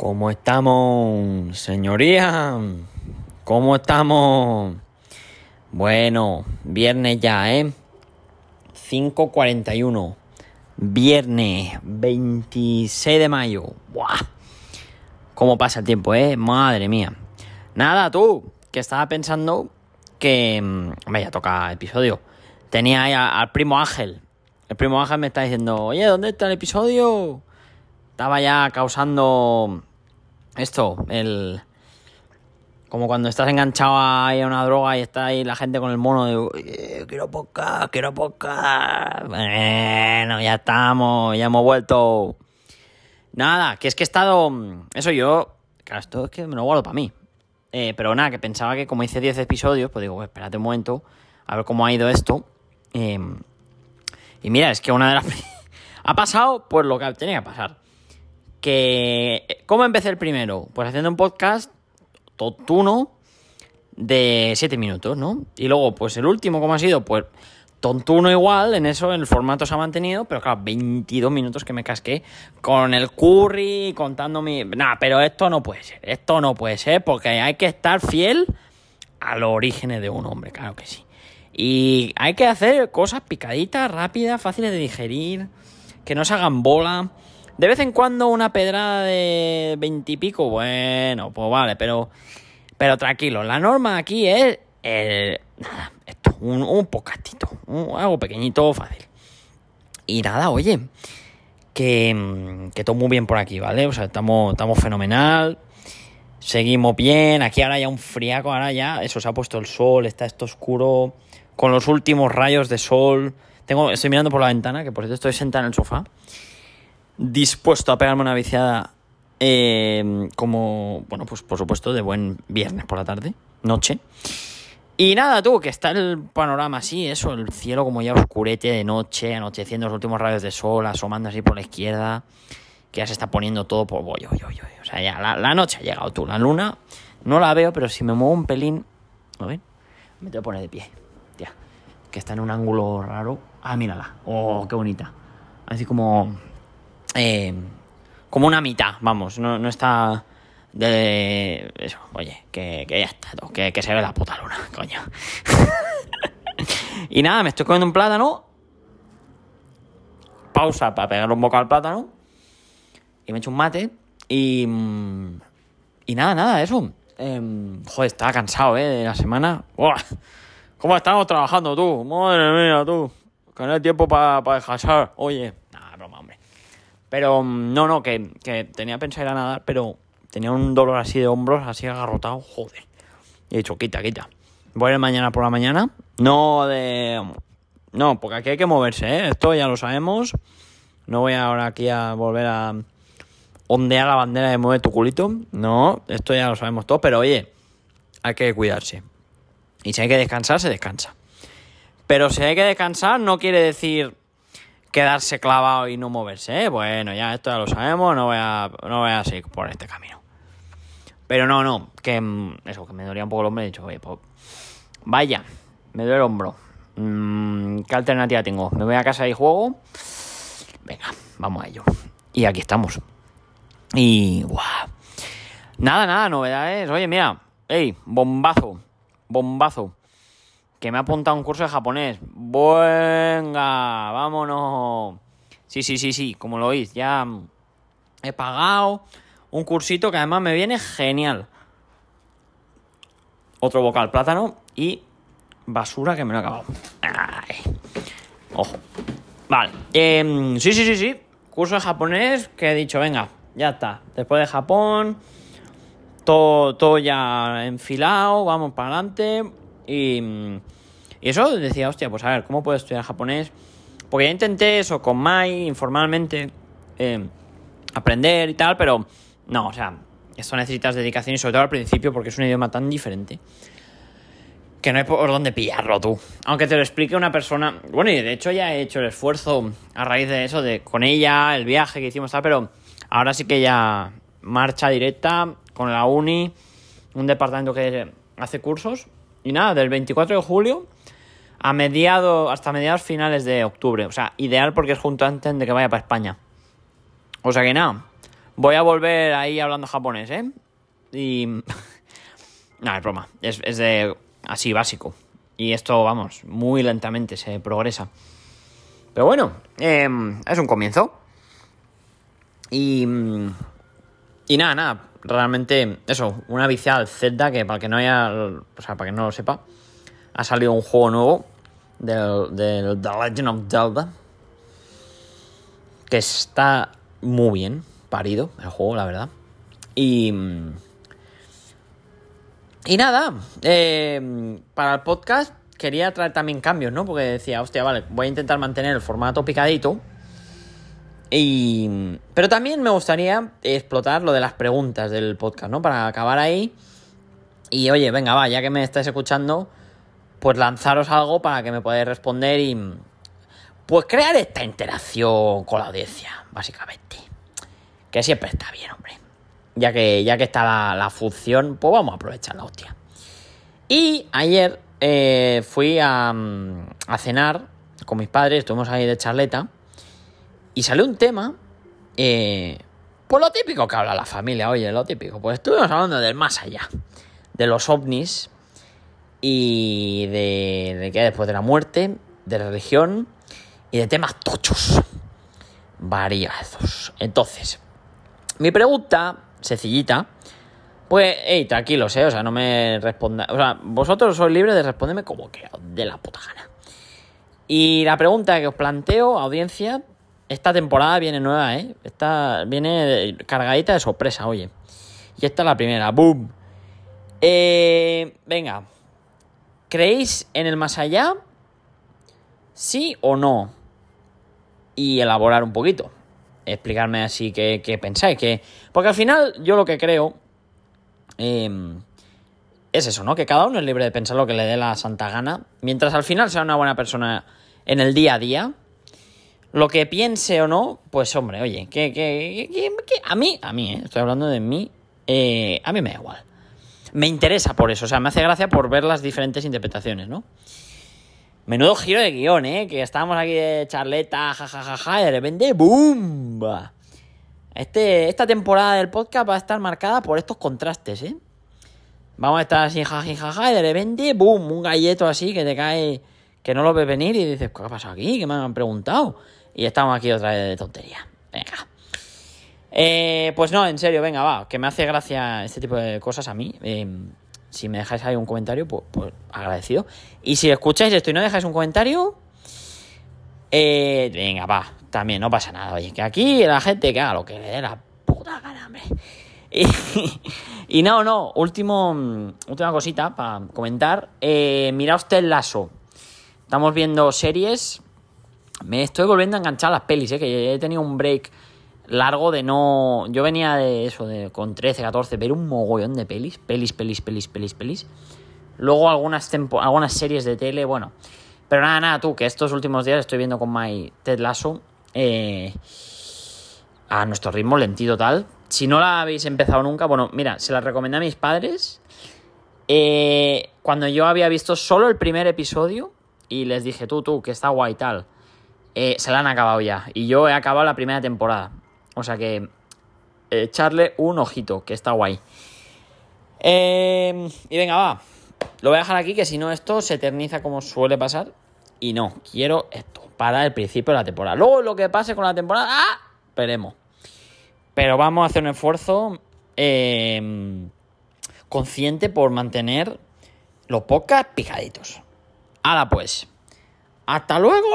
¿Cómo estamos, señoría? ¿Cómo estamos? Bueno, viernes ya, ¿eh? 5.41. Viernes 26 de mayo. ¡Buah! ¿Cómo pasa el tiempo, eh? Madre mía. Nada, tú, que estaba pensando que... mm, Vaya, toca episodio. Tenía ahí al primo Ángel. El primo Ángel me está diciendo, oye, ¿dónde está el episodio? Estaba ya causando esto, el... Como cuando estás enganchado ahí a una droga y está ahí la gente con el mono de... "Oye, quiero podcast, quiero podcast. Bueno, ya estamos, ya hemos vuelto. Nada, que es que he estado... Eso yo... Claro, esto es que me lo guardo para mí. Eh, pero nada, que pensaba que como hice 10 episodios, pues digo, pues espérate un momento, a ver cómo ha ido esto. Eh, y mira, es que una de las... ha pasado pues lo que tenía que pasar. Que... ¿Cómo empecé el primero? Pues haciendo un podcast tontuno de 7 minutos, ¿no? Y luego, pues el último, ¿cómo ha sido? Pues tontuno igual, en eso el formato se ha mantenido, pero claro, 22 minutos que me casqué con el curry, contando mi... Nah, pero esto no puede ser, esto no puede ser, porque hay que estar fiel a los orígenes de un hombre, claro que sí. Y hay que hacer cosas picaditas, rápidas, fáciles de digerir, que no se hagan bola. De vez en cuando una pedrada de veintipico, bueno, pues vale, pero, pero tranquilo. La norma aquí es eh, nada, esto, un, un podcastito, un- algo pequeñito, fácil. Y nada, oye, que, que todo muy bien por aquí, ¿vale? O sea, estamos, estamos fenomenal. Seguimos bien. Aquí ahora ya un friaco, ahora ya. Eso se ha puesto el sol, está esto oscuro. Con los últimos rayos de sol. Tengo, estoy mirando por la ventana, que por cierto estoy sentado en el sofá. Dispuesto a pegarme una viciada. eh, como, bueno, pues por supuesto, de buen viernes por la tarde, noche. Y nada, tú, que está el panorama así, eso, el cielo como ya oscurete de noche, anocheciendo los últimos rayos de sol, asomando así por la izquierda, que ya se está poniendo todo por... Oye, oye, oye. O sea, ya la, la noche ha llegado tú, la luna no la veo, pero si me muevo un pelín... A ver, me tengo que poner de pie, tía, que está en un ángulo raro. Ah, mírala, oh, qué bonita. Así como... eh, como una mitad, vamos, no, no está... De eso, oye, que, que ya está, que, se ve la puta luna, coño. y nada, me estoy comiendo un plátano. Pausa para pegarle un boca al plátano. Y me echo un mate. Y. Y nada, nada, eso. Em, joder, estaba cansado, ¿eh? De la semana. ¿Cómo estamos trabajando tú? Madre mía, tú. Que no hay tiempo para descansar. Oye. Pero mm, no, no, que, que tenía pensado ir a nadar, pero tenía un dolor así de hombros, así agarrotado, joder. Y he dicho, quita, quita. Voy a ir mañana por la mañana. No de. No, porque aquí hay que moverse, ¿eh? Esto ya lo sabemos. No voy ahora aquí a volver a ondear la bandera de mueve tu culito. No, esto ya lo sabemos todo, pero oye, hay que cuidarse. Y si hay que descansar, se descansa. Pero si hay que descansar, no quiere decir quedarse clavado y no moverse, ¿eh? Bueno, ya esto ya lo sabemos, no voy a, no voy a seguir por este camino. Pero no, no, que mm, eso, que me dolía un poco el hombro, he dicho, oye, pues, vaya, me duele el hombro. Mm, ¿Qué alternativa tengo? ¿Me voy a casa y juego? Venga, vamos a ello. Y aquí estamos. Y, guau. Nada, nada, novedades. Oye, mira, hey, bombazo, bombazo que me ha apuntado un curso de japonés. Venga, vámonos. Sí, sí, sí, sí, como lo oís, ya he pagado un cursito que además me viene genial. Otro bocal plátano y basura que me lo he acabado. Ay. Ojo. Vale. em, sí, sí, sí, sí. Curso de japonés que he dicho, venga, ya está. Después de Japón, todo, todo ya enfilado, vamos para adelante. Y, eso decía, hostia, pues a ver, ¿cómo puedo estudiar japonés? Porque ya intenté eso con Mai, informalmente, eh, aprender y tal, pero no, o sea, esto necesitas dedicación y sobre todo al principio porque es un idioma tan diferente que no hay por dónde pillarlo tú. Aunque te lo explique una persona. Bueno, y de hecho ya he hecho el esfuerzo a raíz de eso, de con ella, el viaje que hicimos, tal, pero ahora sí que ya marcha directa con la uni, un departamento que hace cursos. Y nada, del 24 de julio a mediados, hasta mediados finales de octubre. O sea, ideal porque es junto antes de que vaya para España. O sea que nada, Voy a volver ahí hablando japonés, ¿eh? Y... no, es broma. Es, es de así básico. Y esto, vamos, muy lentamente se progresa. Pero bueno, em, es un comienzo. Y... Y nada, nada. Realmente, eso, una viciada Zelda que para que no haya... O sea, para que no lo sepa, ha salido un juego nuevo del, del The Legend of Zelda. Que está muy bien parido el juego, la verdad. Y... Y nada, eh, para el podcast quería traer también cambios, ¿no? Porque decía, hostia, vale, voy a intentar mantener el formato picadito. Y... Pero también me gustaría explotar lo de las preguntas del podcast, ¿no? Para acabar ahí. Y oye, venga, va, ya que me estáis escuchando, pues lanzaros algo para que me podáis responder y... Pues crear esta interacción con la audiencia, básicamente. Que siempre está bien, hombre ya que, ya que está la, función, pues vamos a aprovechar la hostia. Y ayer eh, fui a, a, cenar con mis padres, estuvimos ahí de charleta, y salió un tema, eh, pues lo típico que habla la familia, oye, lo típico. Pues estuvimos hablando del más allá, de los ovnis y de, de qué después de la muerte, de religión y de temas tochos. Variados. Entonces, mi pregunta sencillita, pues, hey, tranquilos, ¿eh? O sea, no me responda. O sea, vosotros sois libres de responderme como que de la puta gana. Y la pregunta que os planteo, audiencia, esta temporada viene nueva, ¿eh? Esta viene cargadita de sorpresa, oye. Y esta es la primera, ¡boom! Eh, venga, ¿creéis en el más allá? ¿Sí o no? Y elaborar un poquito explicarme así qué, pensáis. Que... Porque al final yo lo que creo em, es eso, ¿no? Que cada uno es libre de pensar lo que le dé la santa gana. Mientras al final sea una buena persona en el día a día. Lo que piense o no, pues hombre, oye, que, que, que, a mí, a mí, ¿eh? estoy hablando de mí, eh, a mí me da igual. Me interesa por eso, o sea, me hace gracia por ver las diferentes interpretaciones, ¿no? Menudo giro de guion, ¿eh? Que estábamos aquí de charleta, jajajaja, y de repente, ¡boom! Este, esta temporada del podcast va a estar marcada por estos contrastes, ¿eh? Vamos a estar así, jajajaja, y de repente, ¡boom! Un galleto así que te cae, que no lo ves venir y dices, ¿qué ha pasado aquí? ¿Qué me han preguntado? Y estamos aquí otra vez de tontería. Venga. Eh, pues no, en serio, venga, va, que me hace gracia este tipo de cosas a mí. Eh, si me dejáis ahí un comentario, pues, pues, agradecido. Y si escucháis esto y no dejáis un comentario, eh, venga, va, también no pasa nada. Oye, que aquí la gente que haga lo que le dé la puta gana, hombre. Y, no, no, último, última cosita para comentar. Eh, mira usted el lazo. Estamos viendo series. Me estoy volviendo a enganchar las pelis, eh, que he tenido un break largo de no. Yo venía de eso, de con 13, 14, ver un mogollón de pelis, pelis, pelis, pelis, pelis, pelis. Luego algunas, algunas series de tele, bueno. Pero nada, nada, tú, que estos últimos días estoy viendo con My Ted Lasso eh, a nuestro ritmo lentito tal. Si no la habéis empezado nunca, bueno, mira, se la recomendé a mis padres. Eh, cuando yo había visto solo el primer episodio y les dije, tú, tú, que está guay tal. Eh, se la han acabado ya. Y yo he acabado la primera temporada. O sea que echarle un ojito, que está guay. Em, y venga, va. Lo voy a dejar aquí, que si no esto se eterniza como suele pasar. Y no, quiero esto para el principio de la temporada. Luego lo que pase con la temporada, ¡ah! Veremos. Pero vamos a hacer un esfuerzo em, consciente por mantener los podcasts picaditos. Ahora pues. Hasta luego.